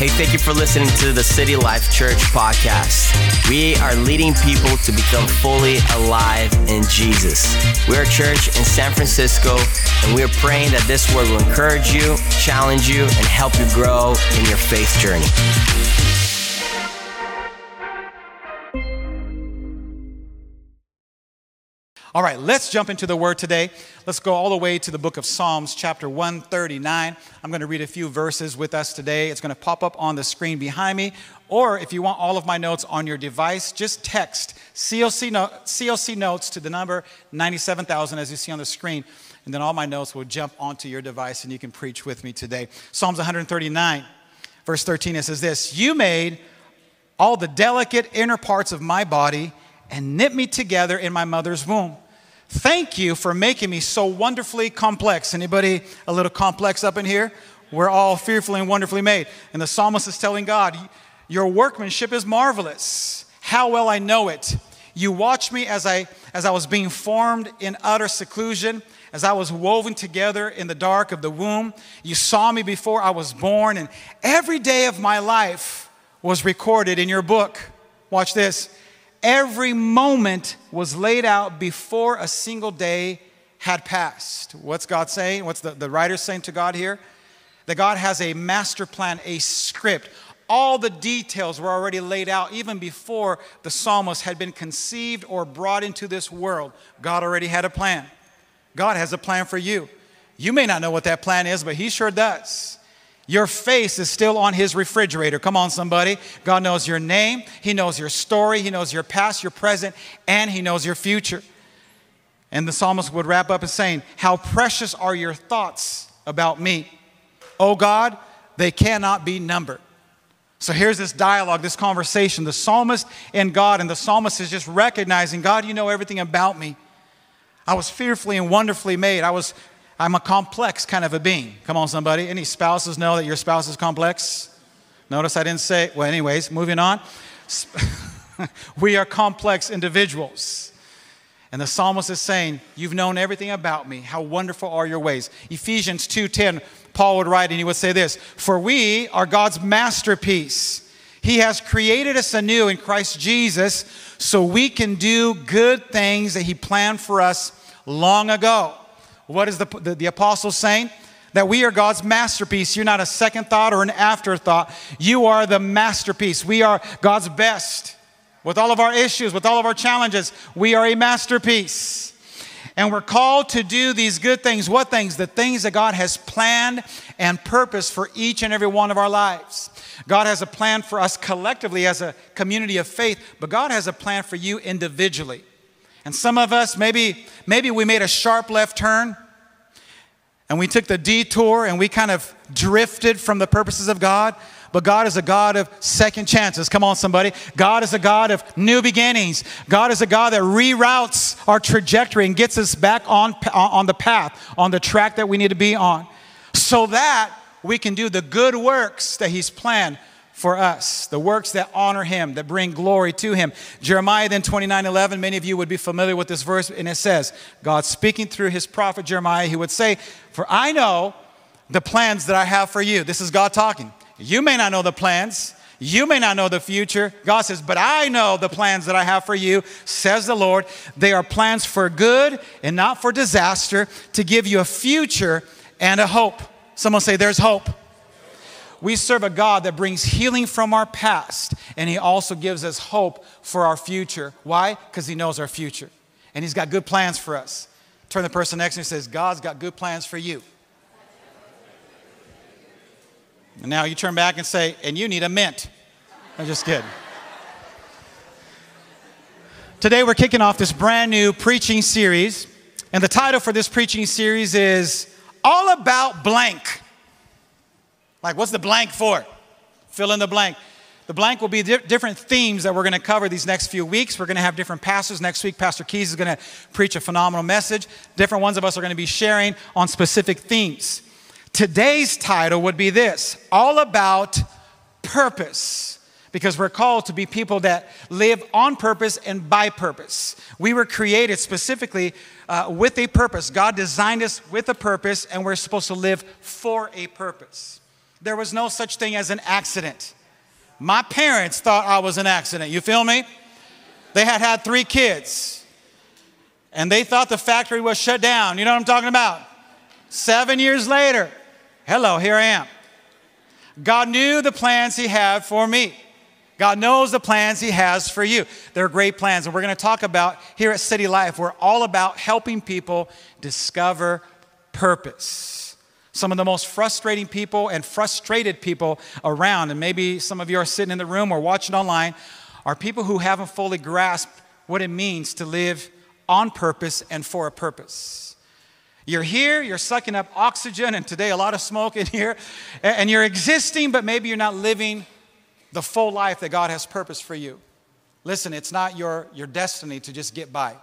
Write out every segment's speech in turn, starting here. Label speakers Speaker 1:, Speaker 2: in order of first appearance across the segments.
Speaker 1: Hey, thank you for listening to the City Life Church podcast. We are leading people to become fully alive in Jesus. We're a church in San Francisco, and we're praying that this word will encourage you, challenge you, and help you grow in your faith journey.
Speaker 2: All right, let's jump into the word today. Let's go all the way to the book of Psalms, chapter 139. I'm going to read a few verses with us today. It's going to pop up on the screen behind me. Or if you want all of my notes on your device, just text CLC notes to the number 97,000 as you see on the screen. And then all my notes will jump onto your device and you can preach with me today. Psalms 139, verse 13, it says this You made all the delicate inner parts of my body and knit me together in my mother's womb. Thank you for making me so wonderfully complex. Anybody a little complex up in here? We're all fearfully and wonderfully made. And the psalmist is telling God, Your workmanship is marvelous. How well I know it. You watched me as I, as I was being formed in utter seclusion, as I was woven together in the dark of the womb. You saw me before I was born, and every day of my life was recorded in your book. Watch this. Every moment was laid out before a single day had passed. What's God saying? What's the, the writer saying to God here? That God has a master plan, a script. All the details were already laid out even before the psalmist had been conceived or brought into this world. God already had a plan. God has a plan for you. You may not know what that plan is, but He sure does. Your face is still on his refrigerator. Come on, somebody. God knows your name, he knows your story, he knows your past, your present, and he knows your future. And the psalmist would wrap up in saying, How precious are your thoughts about me. Oh God, they cannot be numbered. So here's this dialogue, this conversation, the psalmist and God, and the psalmist is just recognizing, God, you know everything about me. I was fearfully and wonderfully made. I was I'm a complex kind of a being. Come on, somebody. Any spouses know that your spouse is complex? Notice I didn't say, well, anyways, moving on. we are complex individuals. And the psalmist is saying, You've known everything about me. How wonderful are your ways. Ephesians 2:10, Paul would write, and he would say this: For we are God's masterpiece. He has created us anew in Christ Jesus so we can do good things that He planned for us long ago. What is the, the, the apostle saying? That we are God's masterpiece. You're not a second thought or an afterthought. You are the masterpiece. We are God's best. With all of our issues, with all of our challenges, we are a masterpiece. And we're called to do these good things. What things? The things that God has planned and purposed for each and every one of our lives. God has a plan for us collectively as a community of faith, but God has a plan for you individually. And some of us, maybe, maybe we made a sharp left turn and we took the detour and we kind of drifted from the purposes of God. But God is a God of second chances. Come on, somebody. God is a God of new beginnings. God is a God that reroutes our trajectory and gets us back on, on the path, on the track that we need to be on, so that we can do the good works that He's planned for us, the works that honor him, that bring glory to him. Jeremiah then 29 11, many of you would be familiar with this verse, and it says, God speaking through his prophet Jeremiah, he would say, For I know the plans that I have for you. This is God talking. You may not know the plans. You may not know the future. God says, But I know the plans that I have for you, says the Lord. They are plans for good and not for disaster, to give you a future and a hope. Someone say, There's hope. We serve a God that brings healing from our past, and He also gives us hope for our future. Why? Because He knows our future, and He's got good plans for us. Turn the person next to you and says, God's got good plans for you. And now you turn back and say, and you need a mint. I'm just kidding. Today we're kicking off this brand new preaching series, and the title for this preaching series is All About Blank. Like, what's the blank for? Fill in the blank. The blank will be di- different themes that we're going to cover these next few weeks. We're going to have different pastors. Next week, Pastor Keys is going to preach a phenomenal message. Different ones of us are going to be sharing on specific themes. Today's title would be this All About Purpose. Because we're called to be people that live on purpose and by purpose. We were created specifically uh, with a purpose. God designed us with a purpose, and we're supposed to live for a purpose. There was no such thing as an accident. My parents thought I was an accident. You feel me? They had had three kids and they thought the factory was shut down. You know what I'm talking about? Seven years later, hello, here I am. God knew the plans He had for me. God knows the plans He has for you. They're great plans. And we're going to talk about here at City Life, we're all about helping people discover purpose. Some of the most frustrating people and frustrated people around, and maybe some of you are sitting in the room or watching online, are people who haven't fully grasped what it means to live on purpose and for a purpose. You're here, you're sucking up oxygen, and today a lot of smoke in here, and you're existing, but maybe you're not living the full life that God has purpose for you. Listen, it's not your, your destiny to just get by.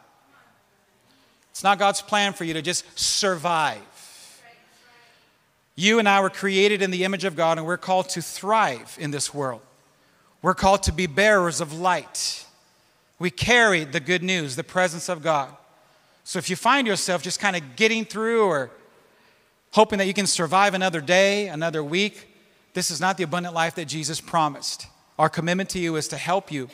Speaker 2: It's not God's plan for you to just survive. You and I were created in the image of God, and we're called to thrive in this world. We're called to be bearers of light. We carry the good news, the presence of God. So if you find yourself just kind of getting through or hoping that you can survive another day, another week, this is not the abundant life that Jesus promised. Our commitment to you is to help you,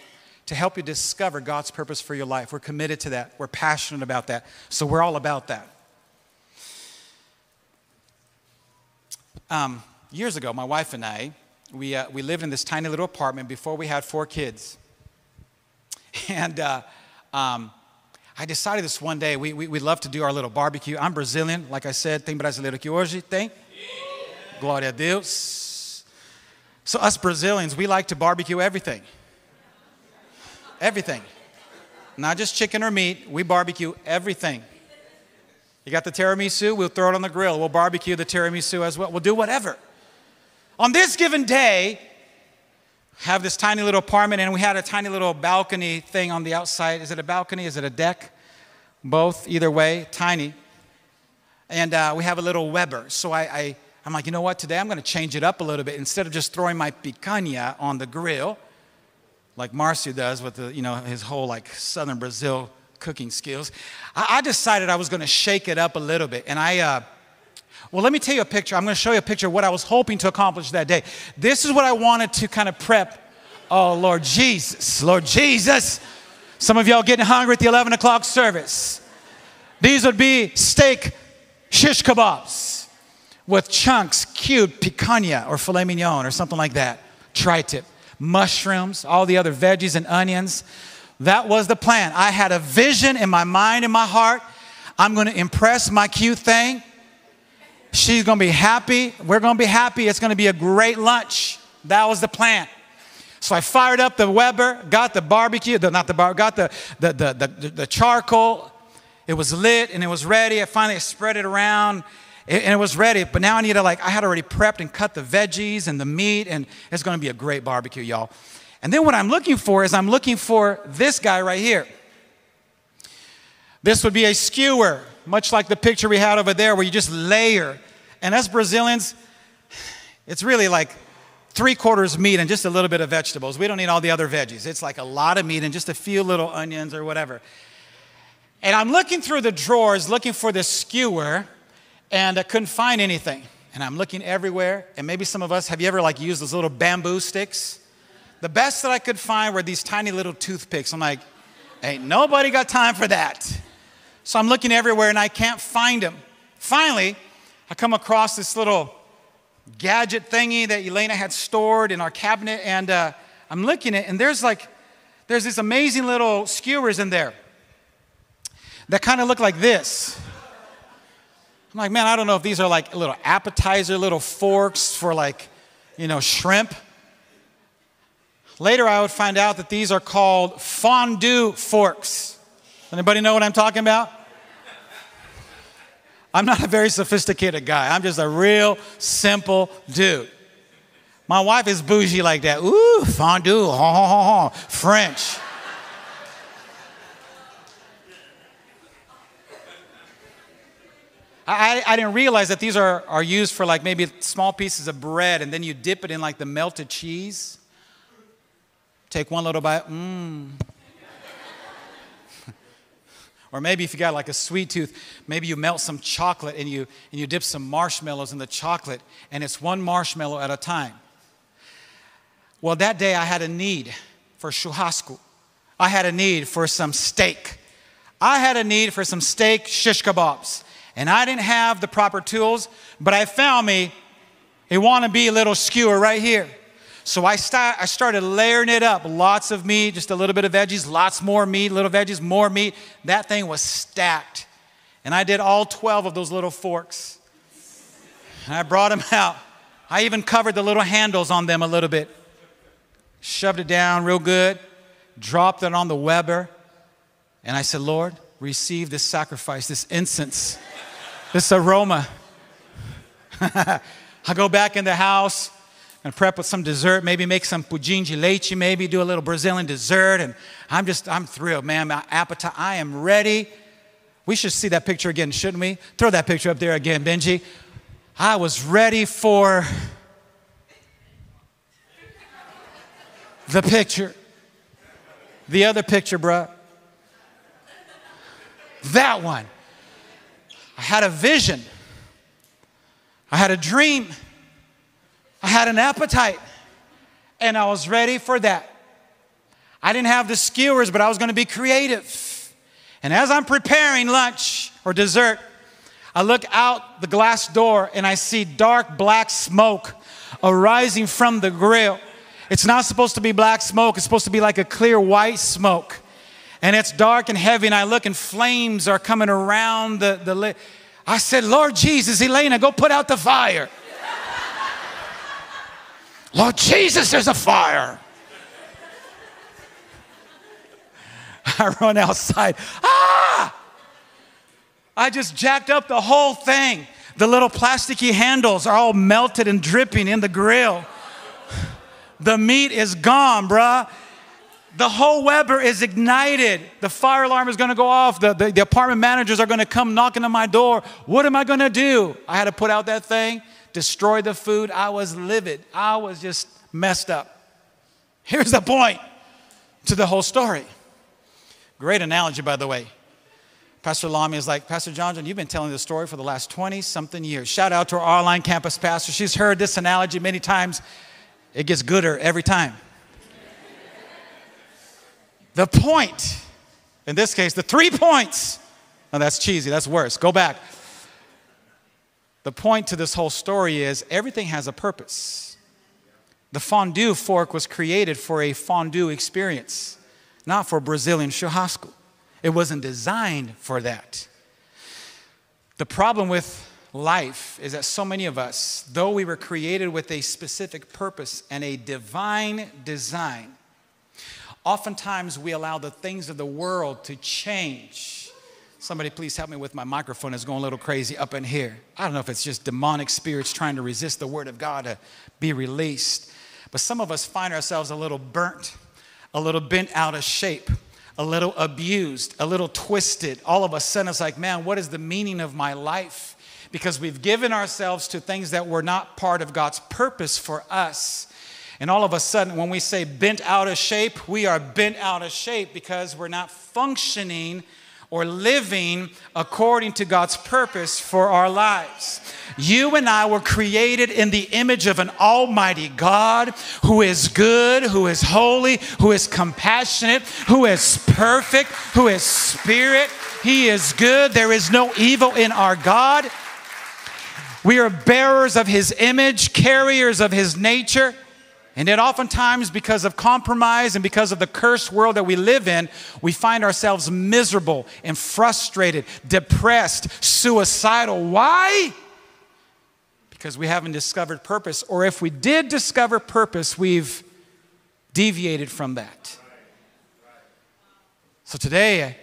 Speaker 2: to help you discover God's purpose for your life. We're committed to that. We're passionate about that. So we're all about that. Um, years ago, my wife and I, we, uh, we lived in this tiny little apartment before we had four kids. And uh, um, I decided this one day, we, we, we love to do our little barbecue. I'm Brazilian, like I said, tem brasileiro aqui hoje? Tem? Glória a Deus. So, us Brazilians, we like to barbecue everything. Everything. Not just chicken or meat, we barbecue everything. You got the tiramisu, we'll throw it on the grill. We'll barbecue the tiramisu as well. We'll do whatever. On this given day, have this tiny little apartment and we had a tiny little balcony thing on the outside. Is it a balcony? Is it a deck? Both, either way, tiny. And uh, we have a little Weber. So I, I, I'm like, you know what? Today I'm going to change it up a little bit. Instead of just throwing my picanha on the grill, like Marcio does with the, you know, his whole like Southern Brazil cooking skills, I, I decided I was going to shake it up a little bit. And I, uh, well, let me tell you a picture. I'm going to show you a picture of what I was hoping to accomplish that day. This is what I wanted to kind of prep. Oh, Lord Jesus, Lord Jesus. Some of y'all getting hungry at the 11 o'clock service. These would be steak shish kebabs with chunks, cubed picanha or filet mignon or something like that. Tri tip, mushrooms, all the other veggies and onions. That was the plan. I had a vision in my mind in my heart. I'm going to impress my cute thing. She's going to be happy. We're going to be happy. It's going to be a great lunch. That was the plan. So I fired up the Weber, got the barbecue, the, not the bar, got the, the, the, the, the charcoal. It was lit and it was ready. I finally spread it around and it was ready. But now I need to like, I had already prepped and cut the veggies and the meat, and it's going to be a great barbecue, y'all. And then what I'm looking for is I'm looking for this guy right here. This would be a skewer much like the picture we had over there where you just layer. And as Brazilians, it's really like three quarters meat and just a little bit of vegetables. We don't need all the other veggies. It's like a lot of meat and just a few little onions or whatever. And I'm looking through the drawers looking for this skewer and I couldn't find anything. And I'm looking everywhere. And maybe some of us, have you ever like used those little bamboo sticks? The best that I could find were these tiny little toothpicks. I'm like, ain't nobody got time for that. So I'm looking everywhere and I can't find them. Finally, I come across this little gadget thingy that Elena had stored in our cabinet, and uh, I'm looking at it, and there's like, there's these amazing little skewers in there that kind of look like this. I'm like, man, I don't know if these are like little appetizer, little forks for like, you know, shrimp. Later, I would find out that these are called fondue forks. Anybody know what I'm talking about? I'm not a very sophisticated guy. I'm just a real simple dude. My wife is bougie like that. Ooh, fondue, ha ha ha ha, French. I, I didn't realize that these are, are used for like maybe small pieces of bread and then you dip it in like the melted cheese. Take one little bite, mmm. Or maybe if you got like a sweet tooth, maybe you melt some chocolate and you, and you dip some marshmallows in the chocolate, and it's one marshmallow at a time. Well, that day I had a need for churrasco. I had a need for some steak. I had a need for some steak shish kebabs. And I didn't have the proper tools, but I found me a wannabe little skewer right here. So I, start, I started layering it up. Lots of meat, just a little bit of veggies, lots more meat, little veggies, more meat. That thing was stacked. And I did all 12 of those little forks. And I brought them out. I even covered the little handles on them a little bit. Shoved it down real good, dropped it on the Weber. And I said, Lord, receive this sacrifice, this incense, this aroma. I go back in the house and prep with some dessert, maybe make some pudim de leite, maybe do a little Brazilian dessert. And I'm just, I'm thrilled, man. My appetite, I am ready. We should see that picture again, shouldn't we? Throw that picture up there again, Benji. I was ready for the picture. The other picture, bruh. That one. I had a vision. I had a dream. I had an appetite. And I was ready for that. I didn't have the skewers, but I was going to be creative. And as I'm preparing lunch or dessert, I look out the glass door and I see dark black smoke arising from the grill. It's not supposed to be black smoke, it's supposed to be like a clear white smoke. And it's dark and heavy, and I look and flames are coming around the, the lid. I said, Lord Jesus, Elena, go put out the fire. Lord Jesus, there's a fire. I run outside. Ah! I just jacked up the whole thing. The little plasticky handles are all melted and dripping in the grill. The meat is gone, bruh. The whole Weber is ignited. The fire alarm is gonna go off. The, the, the apartment managers are gonna come knocking on my door. What am I gonna do? I had to put out that thing, destroy the food. I was livid. I was just messed up. Here's the point to the whole story. Great analogy, by the way. Pastor Lamy is like, Pastor JonJon, you've been telling this story for the last 20 something years. Shout out to our online campus pastor. She's heard this analogy many times. It gets gooder every time. the point, in this case, the three points. No, that's cheesy, that's worse. Go back. The point to this whole story is everything has a purpose. The fondue fork was created for a fondue experience, not for Brazilian churrasco. It wasn't designed for that. The problem with life is that so many of us, though we were created with a specific purpose and a divine design, oftentimes we allow the things of the world to change. Somebody, please help me with my microphone. It's going a little crazy up in here. I don't know if it's just demonic spirits trying to resist the word of God to be released. But some of us find ourselves a little burnt, a little bent out of shape, a little abused, a little twisted. All of a sudden, it's like, man, what is the meaning of my life? because we've given ourselves to things that were not part of God's purpose for us. And all of a sudden, when we say bent out of shape, we are bent out of shape because we're not functioning or living according to God's purpose for our lives. You and I were created in the image of an almighty God who is good, who is holy, who is compassionate, who is perfect, who is spirit. He is good. There is no evil in our God. We are bearers of his image, carriers of his nature. And yet, oftentimes, because of compromise and because of the cursed world that we live in, we find ourselves miserable and frustrated, depressed, suicidal. Why? Because we haven't discovered purpose. Or if we did discover purpose, we've deviated from that. So today,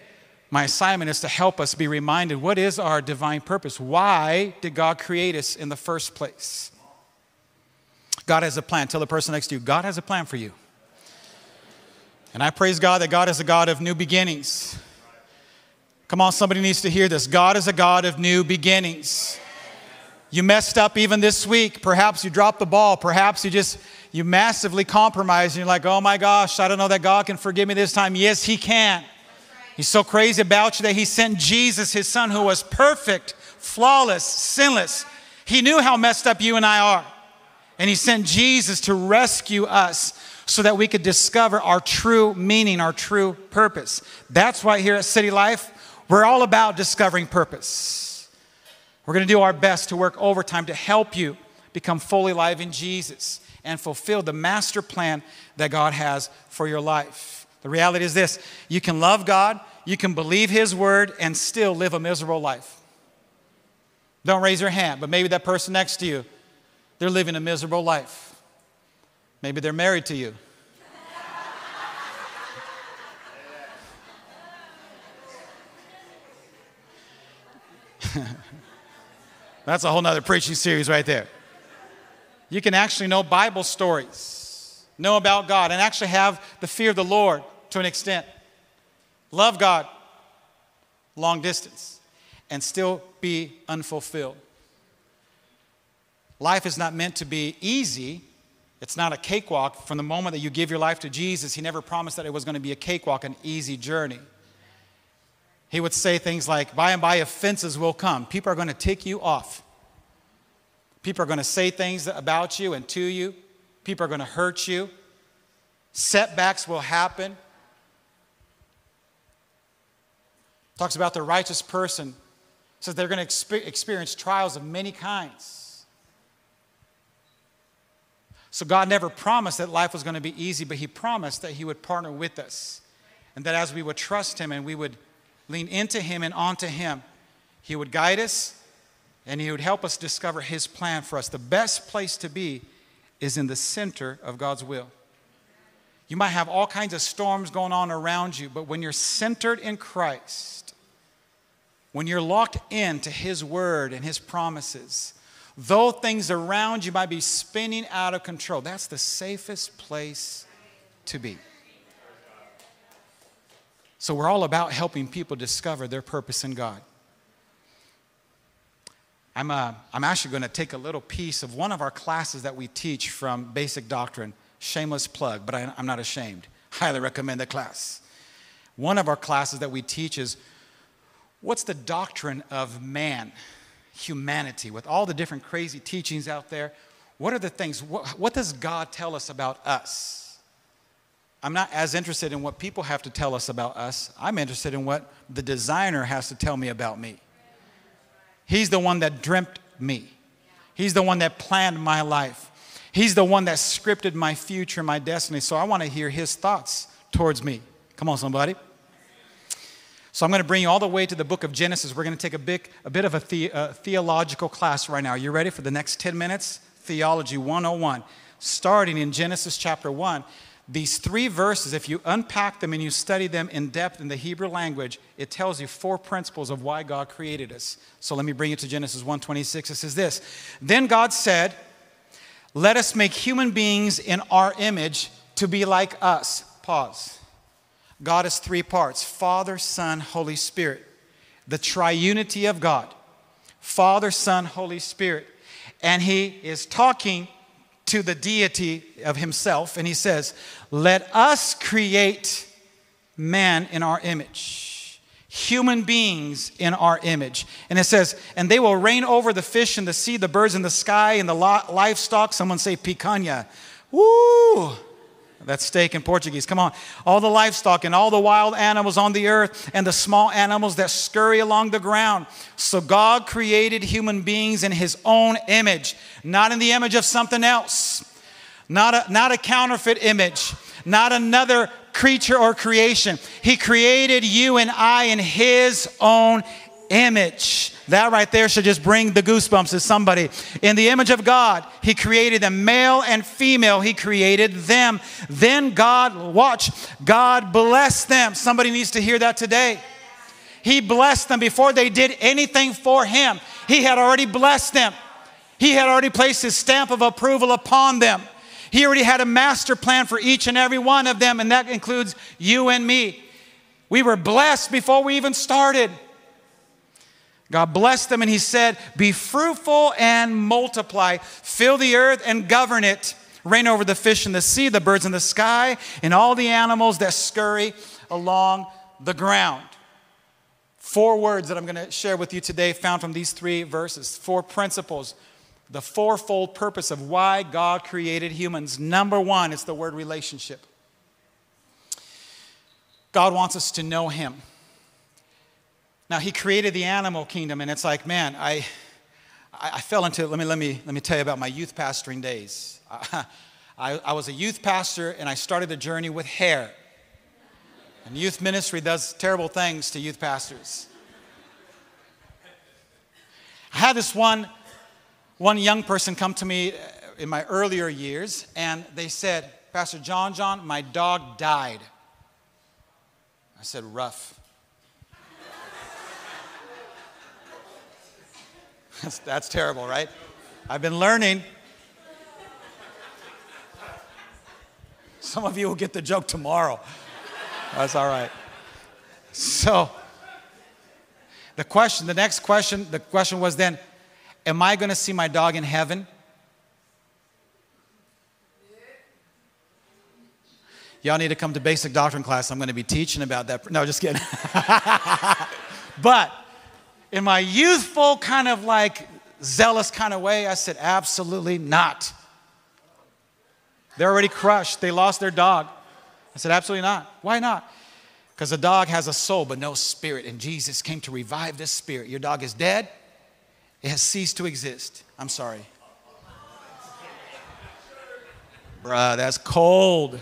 Speaker 2: my assignment is to help us be reminded what is our divine purpose? Why did God create us in the first place? God has a plan. Tell the person next to you, God has a plan for you. And I praise God that God is a God of new beginnings. Come on, somebody needs to hear this. God is a God of new beginnings. You messed up even this week. Perhaps you dropped the ball. Perhaps you just, you massively compromised and you're like, oh my gosh, I don't know that God can forgive me this time. Yes, He can. He's so crazy about you that he sent Jesus, his son, who was perfect, flawless, sinless. He knew how messed up you and I are. And he sent Jesus to rescue us so that we could discover our true meaning, our true purpose. That's why here at City Life, we're all about discovering purpose. We're going to do our best to work overtime to help you become fully alive in Jesus and fulfill the master plan that God has for your life. The reality is this you can love God, you can believe His word, and still live a miserable life. Don't raise your hand, but maybe that person next to you, they're living a miserable life. Maybe they're married to you. That's a whole nother preaching series right there. You can actually know Bible stories, know about God, and actually have the fear of the Lord to an extent. Love God long distance and still be unfulfilled. Life is not meant to be easy, it's not a cakewalk. From the moment that you give your life to Jesus, He never promised that it was going to be a cakewalk, an easy journey. He would say things like, By and by, offenses will come. People are going to tick you off. People are going to say things about you and to you. People are going to hurt you. Setbacks will happen. Talks about the righteous person. Says they're going to experience trials of many kinds. So God never promised that life was going to be easy, but He promised that He would partner with us. And that as we would trust Him and we would lean into Him and onto Him, He would guide us and He would help us discover His plan for us. The best place to be is in the center of God's will. You might have all kinds of storms going on around you, but when you're centered in Christ, when you're locked into His word and His promises, Though things around you might be spinning out of control, that's the safest place to be. So, we're all about helping people discover their purpose in God. I'm, uh, I'm actually going to take a little piece of one of our classes that we teach from Basic Doctrine. Shameless plug, but I, I'm not ashamed. Highly recommend the class. One of our classes that we teach is what's the doctrine of man? Humanity, with all the different crazy teachings out there, what are the things, what, what, does God tell us about us? I'm not as interested in what people have to tell us about us. I'm interested in what the designer has to tell me about me. He's the one that dreamt me, He's the one that planned my life. He's the one that scripted my future, my destiny. So I want to hear his thoughts towards me. Come on, somebody. So I'm going to bring you all the way to the book of Genesis. We're going to take a bit, a bit of a, the, a theological class right now. You ready for the next 10 minutes? Theology 101. Starting in Genesis chapter 1. These three verses, if you unpack them and you study them in depth in the Hebrew language, it tells you four principles of why God created us. So let me bring you to Genesis 1:26. It says this: Then God said, "Let us make human beings in our image to be like us." Pause. God is three parts Father, Son, Holy Spirit. The triunity of God Father, Son, Holy Spirit. And he is talking to the deity of himself, and he says, Let us create man in our image, human beings in our image. And it says, And they will reign over the fish in the sea, the birds in the sky, and the livestock. Someone say picanha. Woo! That's steak in Portuguese. Come on. All the livestock and all the wild animals on the earth and the small animals that scurry along the ground. So God created human beings in his own image, not in the image of something else, not a, not a counterfeit image, not another creature or creation. He created you and I in his own image. That right there should just bring the goosebumps to somebody. In the image of God, He created them, male and female, He created them. Then God, watch, God blessed them. Somebody needs to hear that today. He blessed them before they did anything for Him. He had already blessed them, He had already placed His stamp of approval upon them. He already had a master plan for each and every one of them, and that includes you and me. We were blessed before we even started. God blessed them and he said, Be fruitful and multiply, fill the earth and govern it, reign over the fish in the sea, the birds in the sky, and all the animals that scurry along the ground. Four words that I'm going to share with you today, found from these three verses. Four principles, the fourfold purpose of why God created humans. Number one is the word relationship. God wants us to know Him. Now, He created the animal kingdom, and it's like, man, I, I, fell into, let me, let, me, let me tell you about my youth pastoring days. I, I, was a youth pastor, and I started a journey with hair. And youth ministry does terrible things to youth pastors. I had this one, one young person come to me uh, in my earlier years, and they said, Pastor JonJon, my dog died. I said, rough. That's, that's terrible, right? I've been learning. Some of you will get the joke tomorrow. That's all right. So, the question, the next question, the question was then, am I going to see my dog in heaven? Y'all need to come to basic doctrine class. I'm going to be teaching about that. No, just kidding. but in my youthful, kind of like zealous kind of way, I said, absolutely not. They're already crushed. They lost their dog. I said, absolutely not. Why not? Because a dog has a soul but no spirit, and Jesus came to revive this spirit. Your dog is dead, it has ceased to exist. I'm sorry. Bruh, that's cold.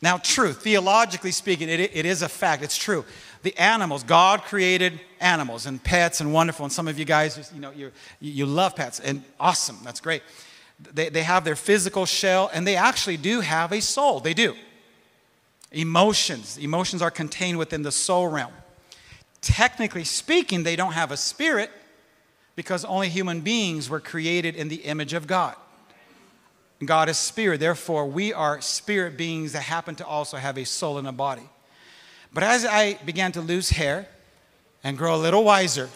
Speaker 2: Now, true, theologically speaking, it, it is a fact. It's true. The animals, God created animals and pets and wonderful. And some of you guys, you know, you you love pets and awesome. That's great. They, they have their physical shell and they actually do have a soul. They do. Emotions. Emotions are contained within the soul realm. Technically speaking, they don't have a spirit because only human beings were created in the image of God. God is spirit. Therefore, we are spirit beings that happen to also have a soul and a body. But as I began to lose hair and grow a little wiser,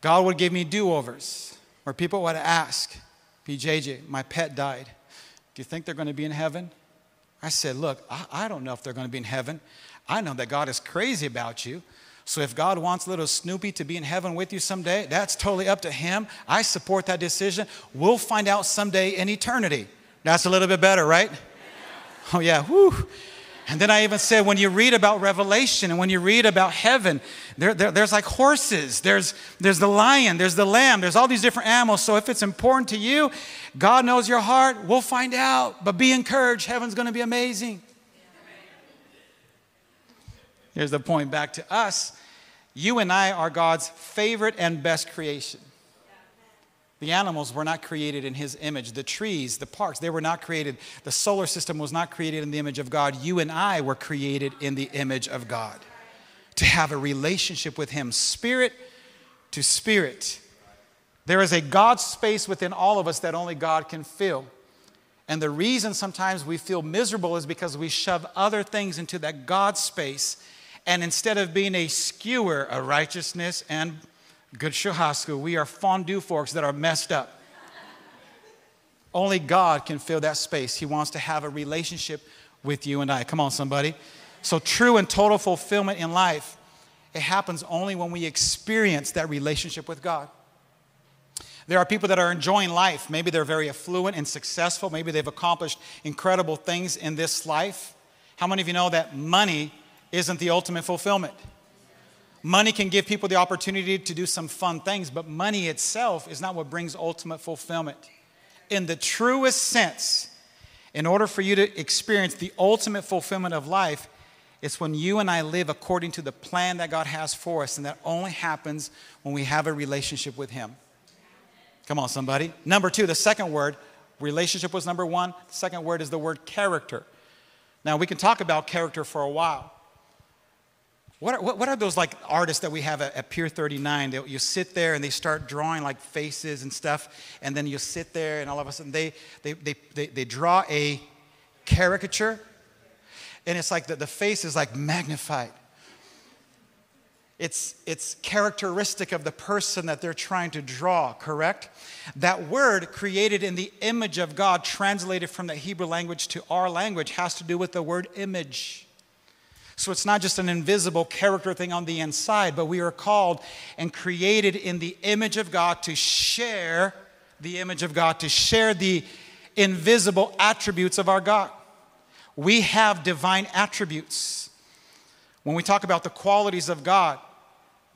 Speaker 2: God would give me do overs where people would ask, PJJ, my pet died. Do you think they're going to be in heaven? I said, Look, I, I don't know if they're going to be in heaven. I know that God is crazy about you. So if God wants little Snoopy to be in heaven with you someday, that's totally up to him. I support that decision. We'll find out someday in eternity. That's a little bit better, right? Oh, yeah. Whew. And then I even said, when you read about Revelation and when you read about heaven, there, there, there's like horses, there's, there's the lion, there's the lamb, there's all these different animals. So if it's important to you, God knows your heart, we'll find out. But be encouraged, heaven's gonna be amazing. Here's the point back to us. You and I are God's favorite and best creation. The animals were not created in his image. The trees, the parks, they were not created. The solar system was not created in the image of God. You and I were created in the image of God to have a relationship with him, spirit to spirit. There is a God space within all of us that only God can fill. And the reason sometimes we feel miserable is because we shove other things into that God space and instead of being a skewer of righteousness and good churrasco, we are fondue forks that are messed up. Only God can fill that space. He wants to have a relationship with you and I. Come on, somebody. So, true and total fulfillment in life, it happens only when we experience that relationship with God. There are people that are enjoying life. Maybe they're very affluent and successful. Maybe they've accomplished incredible things in this life. How many of you know that money isn't the ultimate fulfillment. Money can give people the opportunity to do some fun things, but money itself is not what brings ultimate fulfillment. In the truest sense, in order for you to experience the ultimate fulfillment of life, it's when you and I live according to the plan that God has for us, and that only happens when we have a relationship with Him. Come on, somebody. Number two, the second word, relationship was number one. The second word is the word character. Now, we can talk about character for a while. What are, what are those like artists that we have at, at Pier 39? They, you sit there and they start drawing like faces and stuff, and then you sit there and all of a sudden they, they, they, they, they draw a caricature, and it's like the, the face is like magnified. It's, it's characteristic of the person that they're trying to draw, correct? That word created in the image of God, translated from the Hebrew language to our language, has to do with the word image. So it's not just an invisible character thing on the inside, but we are called and created in the image of God to share the image of God, to share the invisible attributes of our God. We have divine attributes. When we talk about the qualities of God,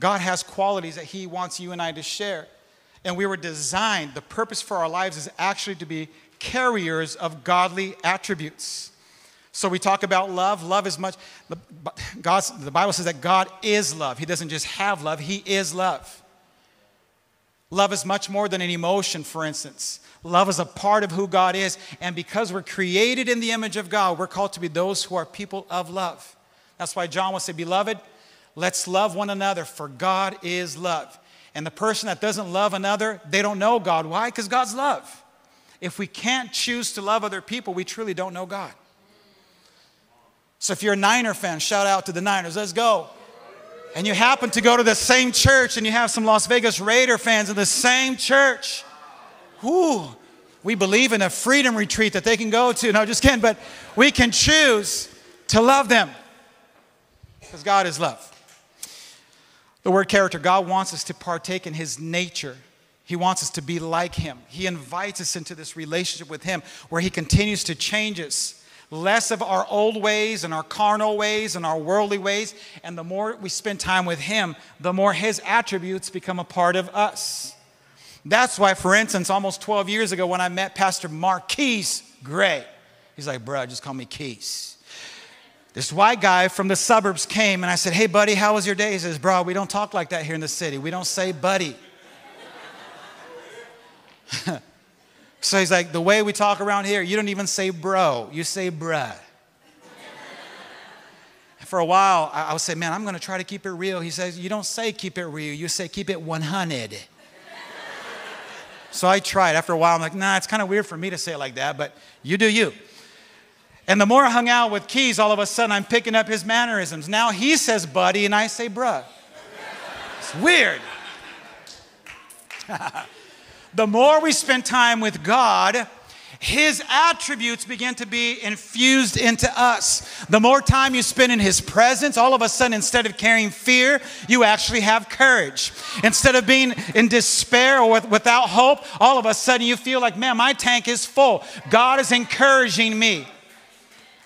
Speaker 2: God has qualities that He wants you and I to share. And we were designed, the purpose for our lives is actually to be carriers of godly attributes. So we talk about love. Love is much, God's, the Bible says that God is love. He doesn't just have love, He is love. Love is much more than an emotion, for instance. Love is a part of who God is. And because we're created in the image of God, we're called to be those who are people of love. That's why John will say, Beloved, let's love one another, for God is love. And the person that doesn't love another, they don't know God. Why? Because God's love. If we can't choose to love other people, we truly don't know God. So if you're a Niner fan, shout out to the Niners. Let's go. And you happen to go to the same church and you have some Las Vegas Raider fans in the same church. Whoo, we believe in a freedom retreat that they can go to. No, just kidding, but we can choose to love them because God is love. The word character, God wants us to partake in his nature. He wants us to be like him. He invites us into this relationship with him where he continues to change us. Less of our old ways and our carnal ways and our worldly ways. And the more we spend time with him, the more his attributes become a part of us. That's why, for instance, almost 12 years ago when I met Pastor Marquise Gray, he's like, bro, just call me Keys. This white guy from the suburbs came and I said, Hey, buddy, how was your day? He says, Bro, we don't talk like that here in the city. We don't say buddy. so he's like, The way we talk around here, you don't even say bro, you say bruh. For a while, I would say, Man, I'm going to try to keep it real. He says, You don't say keep it real, you say keep it 100. so I tried. After a while, I'm like, Nah, it's kind of weird for me to say it like that, but you do you. And the more I hung out with Keys, all of a sudden I'm picking up his mannerisms. Now he says buddy and I say bruh. It's weird. the more we spend time with God, his attributes begin to be infused into us. The more time you spend in His presence, all of a sudden, instead of carrying fear, you actually have courage. Instead of being in despair or with, without hope, all of a sudden you feel like, man, my tank is full. God is encouraging me.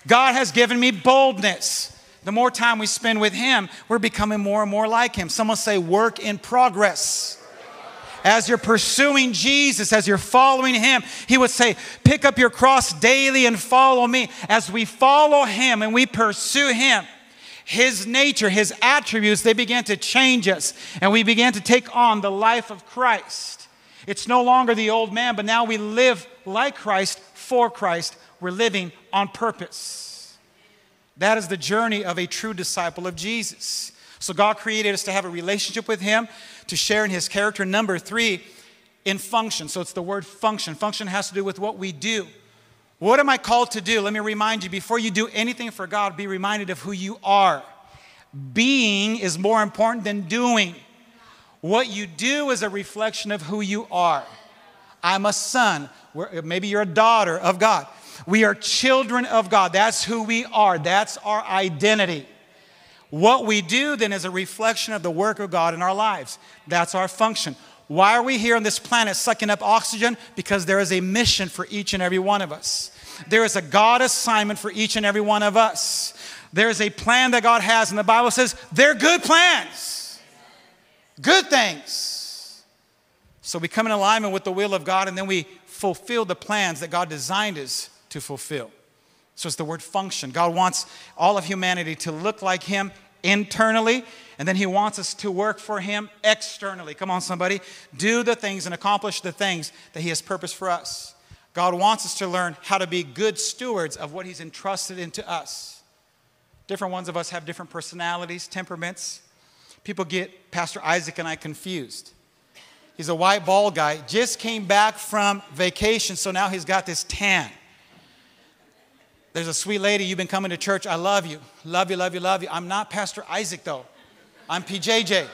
Speaker 2: God has given me boldness. The more time we spend with Him, we're becoming more and more like Him. Someone say, work in progress. As you're pursuing Jesus, as you're following Him, He would say, pick up your cross daily and follow me. As we follow Him and we pursue Him, His nature, His attributes, they began to change us. And we began to take on the life of Christ. It's no longer the old man, but now we live like Christ, for Christ, we're living on purpose. That is the journey of a true disciple of Jesus. So God created us to have a relationship with Him, to share in His character. Number three, in function. So it's the word function. Function has to do with what we do. What am I called to do? Let me remind you before you do anything for God, be reminded of who you are. Being is more important than doing. What you do is a reflection of who you are. I'm a son. Maybe you're a daughter of God. We are children of God. That's who we are, that's our identity. What we do then is a reflection of the work of God in our lives. That's our function. Why are we here on this planet sucking up oxygen? Because there is a mission for each and every one of us. There is a God assignment for each and every one of us. There is a plan that God has, and the Bible says they're good plans, good things. So we come in alignment with the will of God, and then we fulfill the plans that God designed us to fulfill. So it's the word function. God wants all of humanity to look like Him internally, and then He wants us to work for Him externally. Come on, somebody. Do the things and accomplish the things that He has purposed for us. God wants us to learn how to be good stewards of what He's entrusted into us. Different ones of us have different personalities, temperaments. People get Pastor Isaac and I confused. He's a white bald guy, just came back from vacation, so now he's got this tan. There's a sweet lady, you've been coming to church. I love you. Love you, love you, love you. I'm not Pastor Isaac, though. I'm PJJ.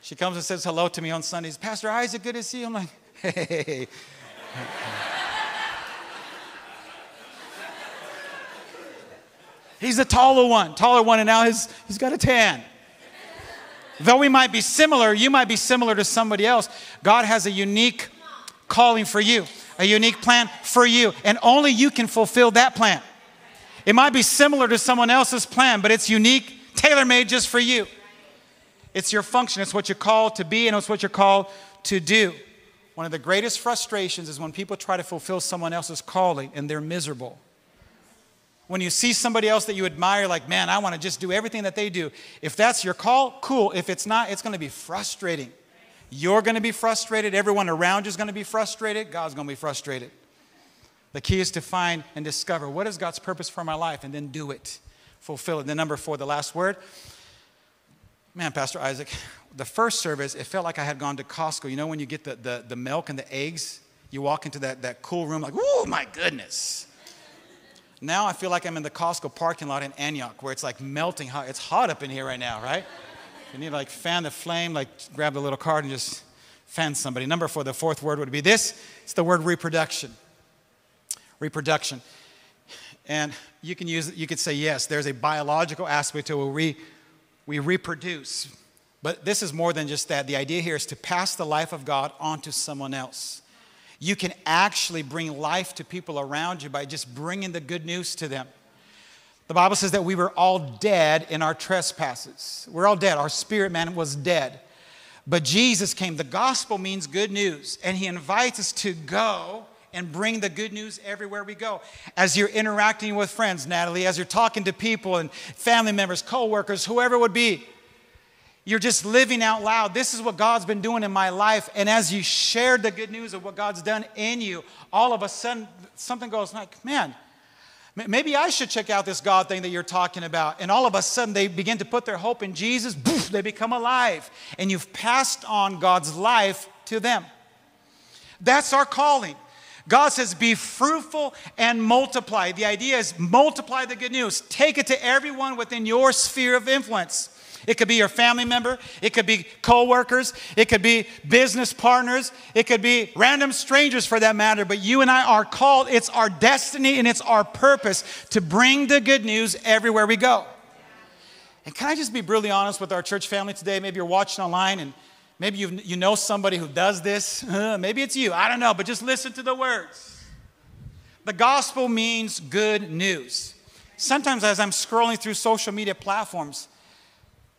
Speaker 2: She comes and says hello to me on Sundays. Pastor Isaac, good to see you. I'm like, hey. He's the taller one, taller one, and now he's, he's got a tan. Though we might be similar, you might be similar to somebody else. God has a unique calling for you, a unique plan for you, and only you can fulfill that plan. It might be similar to someone else's plan, but it's unique, tailor made just for you. It's your function, it's what you're called to be, and it's what you're called to do. One of the greatest frustrations is when people try to fulfill someone else's calling and they're miserable. When you see somebody else that you admire, like, man, I want to just do everything that they do. If that's your call, cool. If it's not, it's going to be frustrating. You're going to be frustrated. Everyone around you is going to be frustrated. God's going to be frustrated. The key is to find and discover what is God's purpose for my life and then do it, fulfill it. Then, number four, the last word. Man, Pastor Isaac, the first service, it felt like I had gone to Costco. You know, when you get the, the, the milk and the eggs, you walk into that, that cool room, like, oh my goodness. Now I feel like I'm in the Costco parking lot in Antioch where it's like melting hot. It's hot up in here right now, right? You need to like fan the flame, like grab the little card and just fan somebody. Number four, the fourth word would be this it's the word reproduction. Reproduction. And you can use you could say, yes, there's a biological aspect to it where we, we reproduce. But this is more than just that. The idea here is to pass the life of God onto someone else you can actually bring life to people around you by just bringing the good news to them. The Bible says that we were all dead in our trespasses. We're all dead. Our spirit man was dead. But Jesus came. The gospel means good news, and he invites us to go and bring the good news everywhere we go. As you're interacting with friends, Natalie, as you're talking to people and family members, co-workers, whoever it would be, you're just living out loud. This is what God's been doing in my life. And as you shared the good news of what God's done in you, all of a sudden something goes like, man, maybe I should check out this God thing that you're talking about. And all of a sudden they begin to put their hope in Jesus. Boof, they become alive. And you've passed on God's life to them. That's our calling. God says, be fruitful and multiply. The idea is multiply the good news. Take it to everyone within your sphere of influence. It could be your family member, it could be coworkers, it could be business partners, it could be random strangers for that matter, but you and I are called, it's our destiny and it's our purpose to bring the good news everywhere we go. And can I just be brutally honest with our church family today? Maybe you're watching online and maybe you you know somebody who does this. Maybe it's you. I don't know, but just listen to the words. The gospel means good news. Sometimes, as I'm scrolling through social media platforms,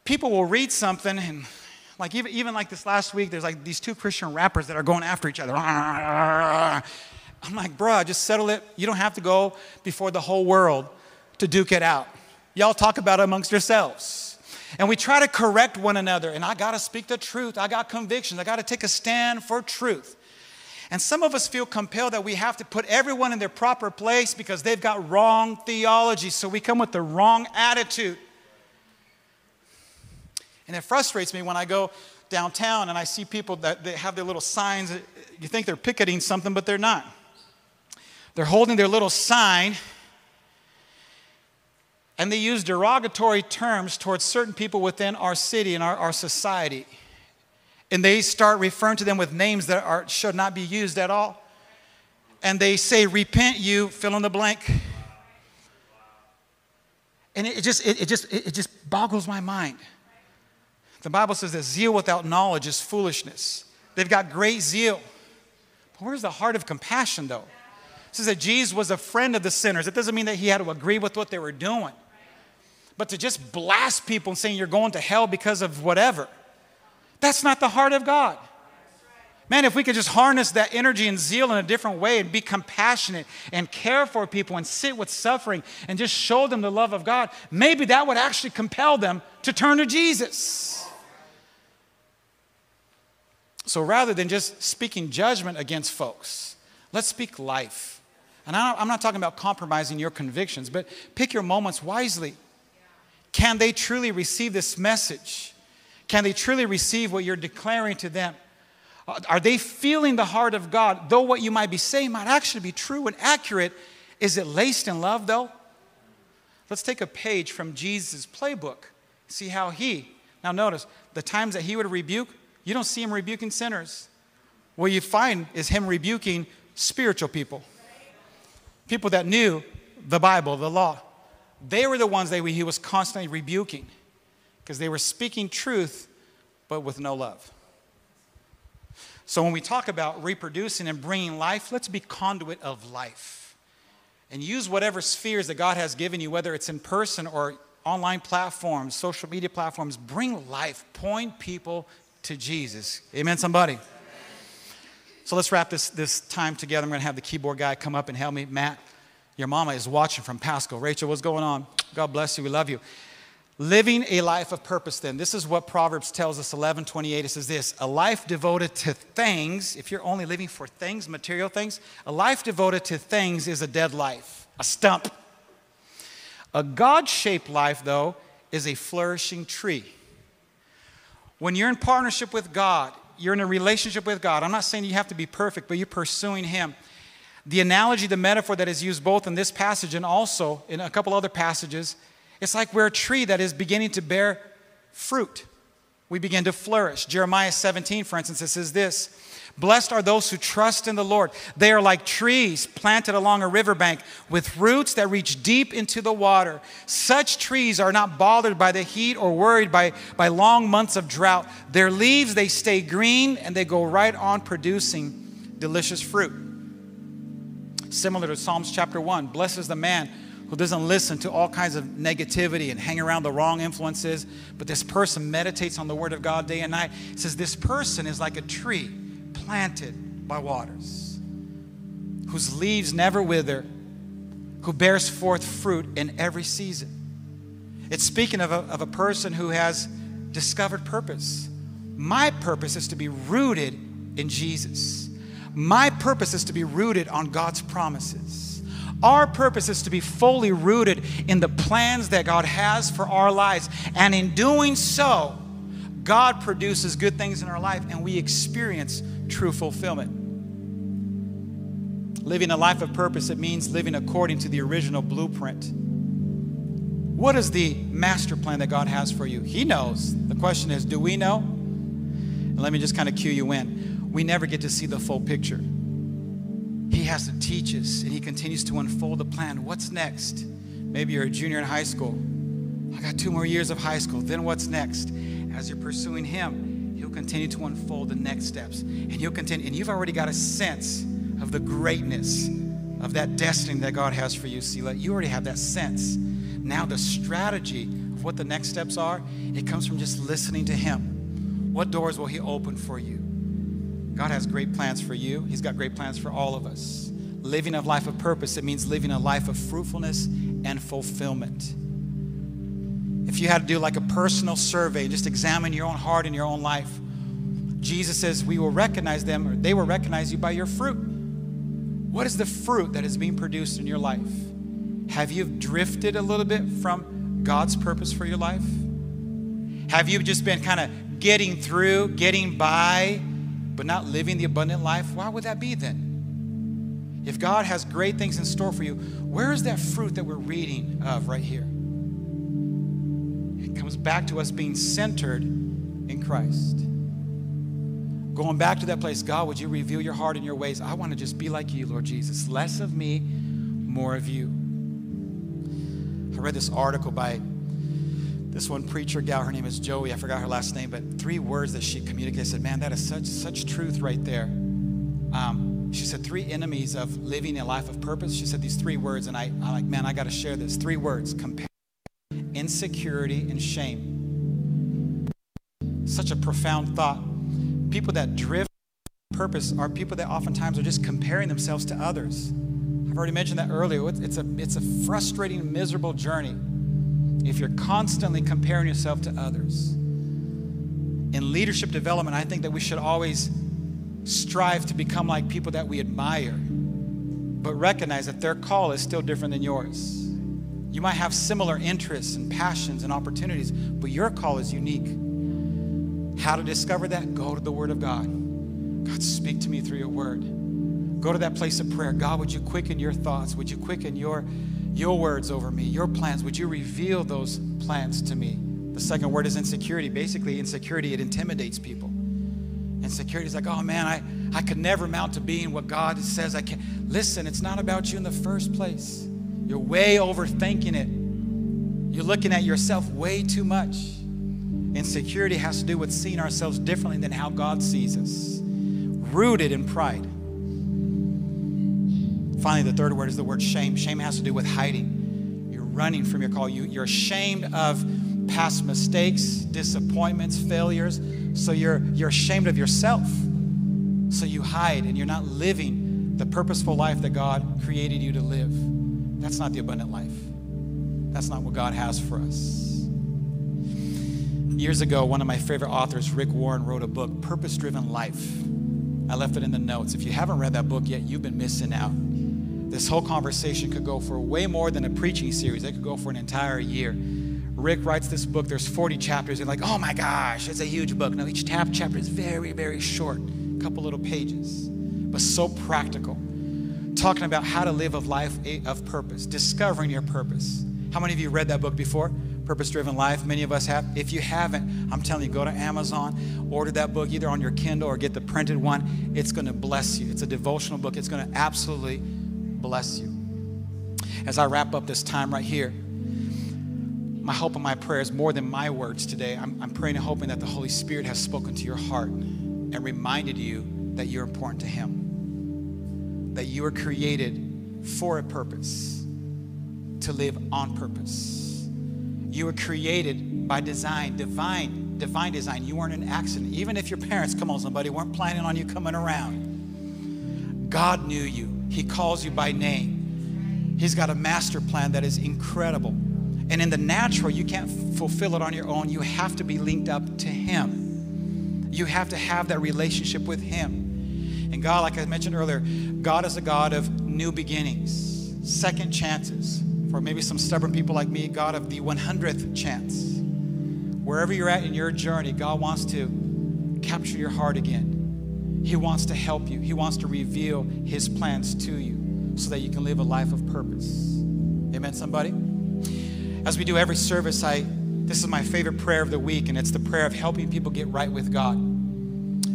Speaker 2: people will read something and like even, even like this last week there's like these two christian rappers that are going after each other. I'm like bruh just settle it. You don't have to go before the whole world to duke it out. Y'all talk about it amongst yourselves. And we try to correct one another and i gotta speak the truth. I got convictions. I gotta take a stand for truth. And some of us feel compelled that we have to put everyone in their proper place because they've got wrong theology. So we come with the wrong attitude and it frustrates me when I go downtown and I see people that they have their little signs. You think they're picketing something, but they're not. They're holding their little sign and they use derogatory terms towards certain people within our city and our, our society. And they start referring to them with names that are, should not be used at all. And they say, Repent, you, fill in the blank. And it just, it, just, it just boggles my mind. The Bible says that zeal without knowledge is foolishness. They've got great zeal. But where's the heart of compassion, though? It says that Jesus was a friend of the sinners. It doesn't mean that he had to agree with what they were doing. But to just blast people and saying you're going to hell because of whatever, that's not the heart of God. Man, if we could just harness that energy and zeal in a different way and be compassionate and care for people and sit with suffering and just show them the love of God, maybe that would actually compel them to turn to Jesus. So rather than just speaking judgment against folks, let's speak life. And I'm not talking about compromising your convictions, but pick your moments wisely. Can they truly receive this message? Can they truly receive what you're declaring to them? Uh, are they feeling the heart of God? Though what you might be saying might actually be true and accurate, is it laced in love though? Let's take a page from Jesus' playbook. See how he, now notice, the times that he would rebuke, you don't see him rebuking sinners. What you find is him rebuking spiritual people, people that knew the Bible, the law. they were the ones that he was constantly rebuking because they were speaking truth but with no love. So when we talk about reproducing and bringing life, let's be conduit of life. And use whatever spheres that God has given you, whether it's in person or online platforms, social media platforms, bring life, point people to Jesus. Amen, somebody? So let's wrap this, this time together. I'm going to have the keyboard guy come up and help me. Matt, your mama is watching from Pasco. Rachel, what's going on? God bless you. We love you. Living a life of purpose, then. This is what Proverbs tells us 11 28. It says this a life devoted to things, if you're only living for things, material things, a life devoted to things is a dead life, a stump. A God shaped life, though, is a flourishing tree. When you're in partnership with God, you're in a relationship with God. I'm not saying you have to be perfect, but you're pursuing Him. The analogy, the metaphor that is used both in this passage and also in a couple other passages, it's like we're a tree that is beginning to bear fruit. We begin to flourish. Jeremiah 17, for instance, it says this Blessed are those who trust in the Lord. They are like trees planted along a riverbank with roots that reach deep into the water. Such trees are not bothered by the heat or worried by, by long months of drought. Their leaves, they stay green and they go right on producing delicious fruit. Similar to Psalms chapter 1 Blessed is the man who doesn't listen to all kinds of negativity and hang around the wrong influences, but this person meditates on the Word of God day and night. It says, This person is like a tree planted by waters, whose leaves never wither, who bears forth fruit in every season. It's speaking of a, of a person who has discovered purpose. My purpose is to be rooted in Jesus. My purpose is to be rooted on God's promises. Our purpose is to be fully rooted in the plans that God has for our lives. And in doing so, God produces good things in our life and we experience true fulfillment. Living a life of purpose, it means living according to the original blueprint. What is the master plan that God has for you? He knows. The question is, do we know? And let me just kind of cue you in. We never get to see the full picture. He has to teach us, and He continues to unfold the plan. What's next? Maybe you're a junior in high school. I got two more years of high school. Then what's next? As you're pursuing Him, continue to unfold the next steps. And you'll continue, and you've already got a sense of the greatness of that destiny that God has for you, Sela. You already have that sense. Now, the strategy of what the next steps are, it comes from just listening to Him. What doors will He open for you? God has great plans for you, He's got great plans for all of us. Living a life of purpose, it means living a life of fruitfulness and fulfillment. If you had to do like a personal survey, just examine your own heart and your own life, Jesus says, We will recognize them, or they will recognize you by your fruit. What is the fruit that is being produced in your life? Have you drifted a little bit from God's purpose for your life? Have you just been kind of getting through, getting by, but not living the abundant life? Why would that be then? If God has great things in store for you, where is that fruit that we're reading of right here? Comes back to us being centered in Christ. Going back to that place, God, would you reveal your heart and your ways? I want to just be like you, Lord Jesus. Less of me, more of you. I read this article by this one preacher gal. Her name is Joey. I forgot her last name, but three words that she communicated. I said, Man, that is such, such truth right there. Um, she said, Three enemies of living a life of purpose. She said these three words, and I, I'm like, Man, I got to share this. Three words compare, insecurity, and shame. Such a profound thought people that drift purpose are people that oftentimes are just comparing themselves to others. I've already mentioned that earlier. It's a, it's a frustrating, miserable journey if you're constantly comparing yourself to others. In leadership development, I think that we should always strive to become like people that we admire, but recognize that their call is still different than yours. You might have similar interests and passions and opportunities, but your call is unique. How to discover that? Go to the Word of God. God, speak to me through your Word. Go to that place of prayer. God, would you quicken your thoughts? Would you quicken your, your words over me, your plans? Would you reveal those plans to me? The second word is insecurity. Basically, insecurity, it intimidates people. Insecurity is like, oh man, I, I could never mount to being what God says I can. Listen, it's not about you in the first place. You're way overthinking it. You're looking at yourself way too much. Insecurity has to do with seeing ourselves differently than how God sees us, rooted in pride. Finally, the third word is the word shame. Shame has to do with hiding. You're running from your call. You, you're ashamed of past mistakes, disappointments, failures. So you're, you're ashamed of yourself. So you hide and you're not living the purposeful life that God created you to live. That's not the abundant life. That's not what God has for us. Years ago, one of my favorite authors, Rick Warren, wrote a book, Purpose Driven Life. I left it in the notes. If you haven't read that book yet, you've been missing out. This whole conversation could go for way more than a preaching series, it could go for an entire year. Rick writes this book, there's 40 chapters, You're like, oh my gosh, it's a huge book. Now, each tab chapter is very, very short, a couple little pages, but so practical. Talking about how to live a life eh, of purpose, discovering your purpose. How many of you read that book before? Purpose Driven Life. Many of us have. If you haven't, I'm telling you, go to Amazon, order that book either on your Kindle or get the printed one. It's going to bless you. It's a devotional book. It's going to absolutely bless you. As I wrap up this time right here, my hope and my prayer is more than my words today. I'm, I'm praying and hoping that the Holy Spirit has spoken to your heart and reminded you that you're important to Him, that you were created for a purpose, to live on purpose. You were created by design, divine, divine design. You weren't an accident. Even if your parents, come on, somebody, weren't planning on you coming around. God knew you. He calls you by name. He's got a master plan that is incredible. And in the natural, you can't fulfill it on your own. You have to be linked up to Him. You have to have that relationship with Him. God, like I mentioned earlier, God is a God of new beginnings, second chances. For maybe some stubborn people like me, God of the 100th chance. Wherever you're at in your journey, God wants to capture your heart again. He wants to help you, He wants to reveal His plans to you so that you can live a life of purpose. Amen, somebody? As we do every service, I this is my favorite prayer of the week, and it's the prayer of helping people get right with God.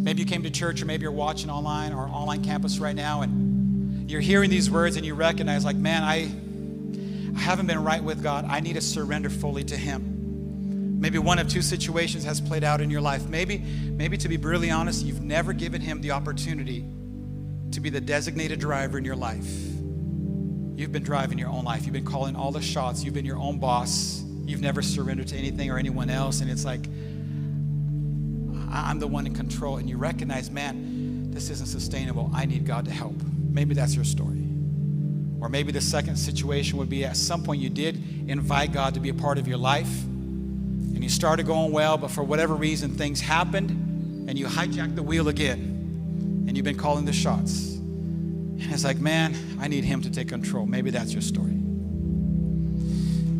Speaker 2: Maybe you came to church, or maybe you're watching online or online campus right now, and you're hearing these words and you recognize, like, man, I, I haven't been right with God. I need to surrender fully to Him. Maybe one of two situations has played out in your life. Maybe, maybe to be brutally honest, you've never given Him the opportunity to be the designated driver in your life. You've been driving your own life. You've been calling all the shots. You've been your own boss. You've never surrendered to anything or anyone else. And it's like, I'm the one in control. And you recognize, man, this isn't sustainable. I need God to help. Maybe that's your story. Or maybe the second situation would be at some point you did invite God to be a part of your life and you started going well, but for whatever reason things happened and you hijacked the wheel again and you've been calling the shots. And it's like, man, I need him to take control. Maybe that's your story.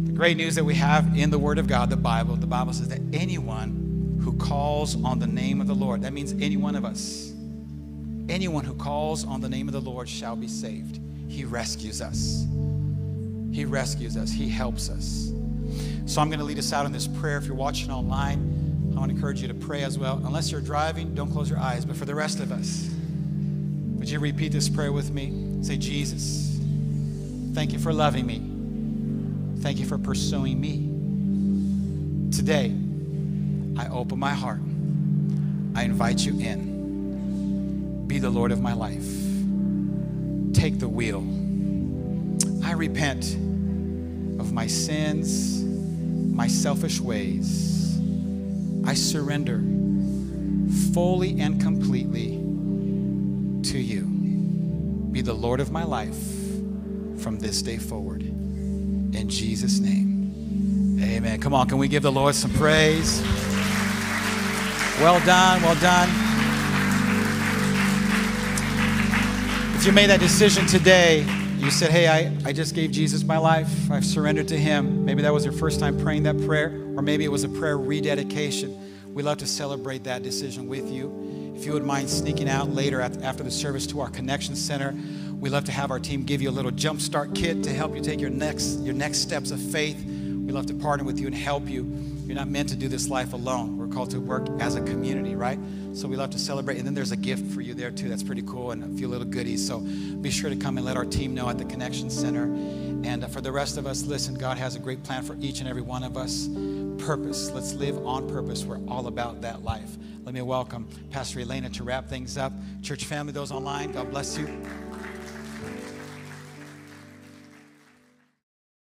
Speaker 2: The great news that we have in the Word of God, the Bible, the Bible says that anyone who calls on the name of the Lord, that means any one of us, anyone who calls on the name of the Lord shall be saved. He rescues us. He rescues us. He helps us. So I'm going to lead us out in this prayer. If you're watching online, I want to encourage you to pray as well. Unless you're driving, don't close your eyes. But for the rest of us, would you repeat this prayer with me? Say, Jesus, thank you for loving me. Thank you for pursuing me. Today, I open my heart. I invite you in. Be the Lord of my life. Take the wheel. I repent of my sins, my selfish ways. I surrender fully and completely to you. Be the Lord of my life from this day forward. In Jesus' name, amen. Come on, can we give the Lord some praise? Well done, well done. If you made that decision today, you said, Hey, I, I just gave Jesus my life. I've surrendered to Him. Maybe that was your first time praying that prayer, or maybe it was a prayer rededication. We love to celebrate that decision with you. If you would mind sneaking out later after the service to our connection center, we love to have our team give you a little jumpstart kit to help you take your next your next steps of faith. We love to partner with you and help you. You're not meant to do this life alone. We're called to work as a community, right? So we love to celebrate. And then there's a gift for you there too. That's pretty cool and a few little goodies. So be sure to come and let our team know at the Connection Center. And uh, for the rest of us, listen, God has a great plan for each and every one of us. Purpose. Let's live on purpose. We're all about that life. Let me welcome Pastor Elena to wrap things up. Church family, those online, God bless you.